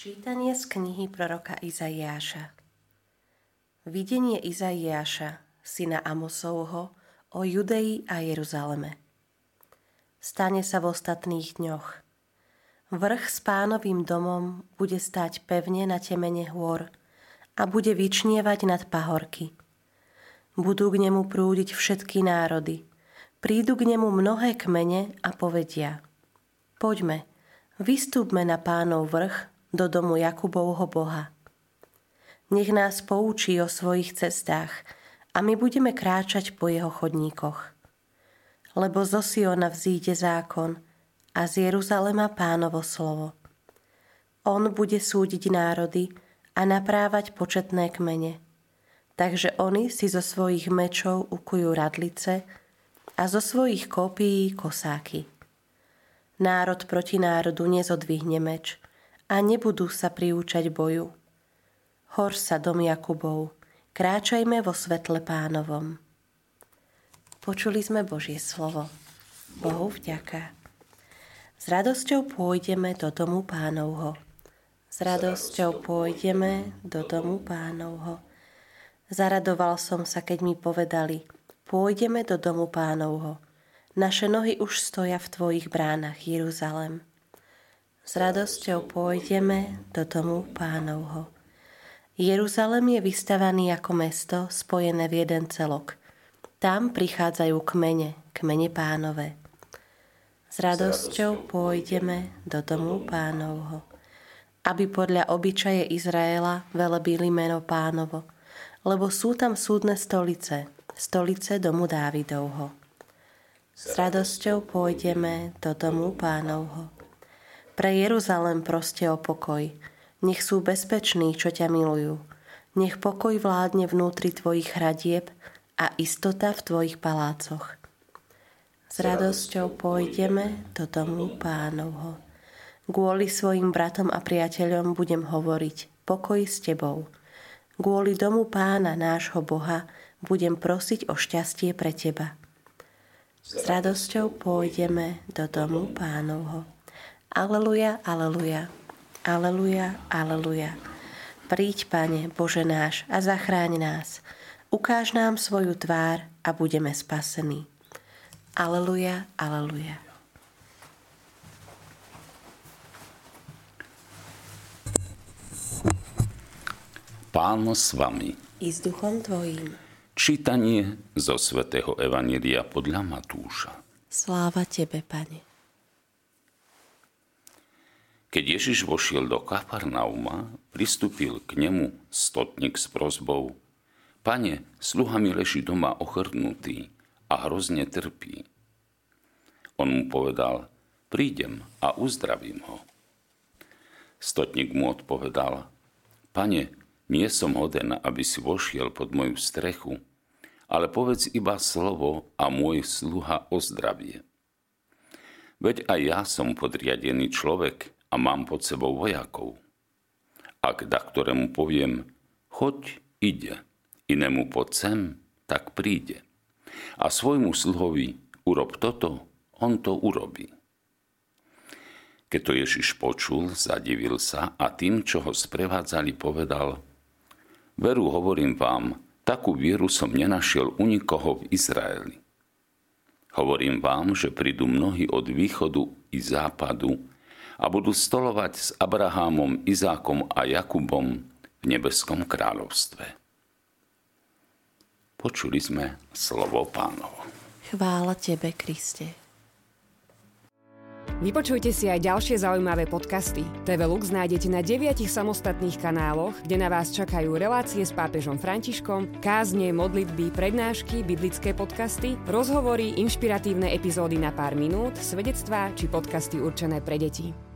Čítanie z knihy proroka Izaiáša Videnie Izaiáša, syna Amosovho, o Judei a Jeruzaleme. Stane sa v ostatných dňoch. Vrch s pánovým domom bude stáť pevne na temene hôr a bude vyčnievať nad pahorky. Budú k nemu prúdiť všetky národy. Prídu k nemu mnohé kmene a povedia Poďme, vystúpme na pánov vrch do domu Jakubovho Boha. Nech nás poučí o svojich cestách a my budeme kráčať po jeho chodníkoch. Lebo zo Siona vzíde zákon a z Jeruzalema pánovo slovo. On bude súdiť národy a naprávať početné kmene. Takže oni si zo svojich mečov ukujú radlice a zo svojich kopií kosáky. Národ proti národu nezodvihne meč, a nebudú sa priúčať boju. Hor sa dom Jakubov, kráčajme vo svetle pánovom. Počuli sme Božie slovo. Bohu vďaka. S radosťou pôjdeme do domu pánovho. S radosťou pôjdeme do domu pánovho. Zaradoval som sa, keď mi povedali, pôjdeme do domu pánovho. Naše nohy už stoja v tvojich bránach, Jeruzalem. S radosťou pôjdeme do domu pánovho. Jeruzalem je vystavaný ako mesto spojené v jeden celok. Tam prichádzajú kmene, kmene pánové. S radosťou pôjdeme do domu pánovho, aby podľa obyčaje Izraela velebili meno pánovo, lebo sú tam súdne stolice, stolice domu Dávidovho. S radosťou pôjdeme do domu pánovho pre Jeruzalem proste o pokoj. Nech sú bezpeční, čo ťa milujú. Nech pokoj vládne vnútri tvojich hradieb a istota v tvojich palácoch. S radosťou pôjdeme do domu pánovho. Kvôli svojim bratom a priateľom budem hovoriť pokoj s tebou. Kvôli domu pána nášho Boha budem prosiť o šťastie pre teba. S radosťou pôjdeme do domu pánovho. Aleluja, aleluja, aleluja, aleluja. Príď, Pane, Bože náš, a zachráň nás. Ukáž nám svoju tvár a budeme spasení. Aleluja, aleluja. Pán s vami. I s duchom tvojím. Čítanie zo svätého Evanília podľa Matúša. Sláva Tebe, Pane. Keď Ježiš vošiel do Kafarnauma, pristúpil k nemu stotník s prozbou. Pane, sluha mi leží doma ochrnutý a hrozne trpí. On mu povedal, prídem a uzdravím ho. Stotník mu odpovedal, Pane, nie som hoden, aby si vošiel pod moju strechu, ale povedz iba slovo a môj sluha ozdravie. Veď aj ja som podriadený človek a mám pod sebou vojakov. Ak da ktorému poviem, choď, ide, inému pod sem, tak príde. A svojmu sluhovi urob toto, on to urobí. Keď to Ježiš počul, zadivil sa a tým, čo ho sprevádzali, povedal Veru hovorím vám, takú vieru som nenašiel u nikoho v Izraeli. Hovorím vám, že prídu mnohí od východu i západu a budú stolovať s Abrahámom, Izákom a Jakubom v nebeskom kráľovstve. Počuli sme slovo pánovo. Chvála Tebe, Kriste. Vypočujte si aj ďalšie zaujímavé podcasty. TV Lux nájdete na deviatich samostatných kanáloch, kde na vás čakajú relácie s pápežom Františkom, kázne, modlitby, prednášky, biblické podcasty, rozhovory, inšpiratívne epizódy na pár minút, svedectvá či podcasty určené pre deti.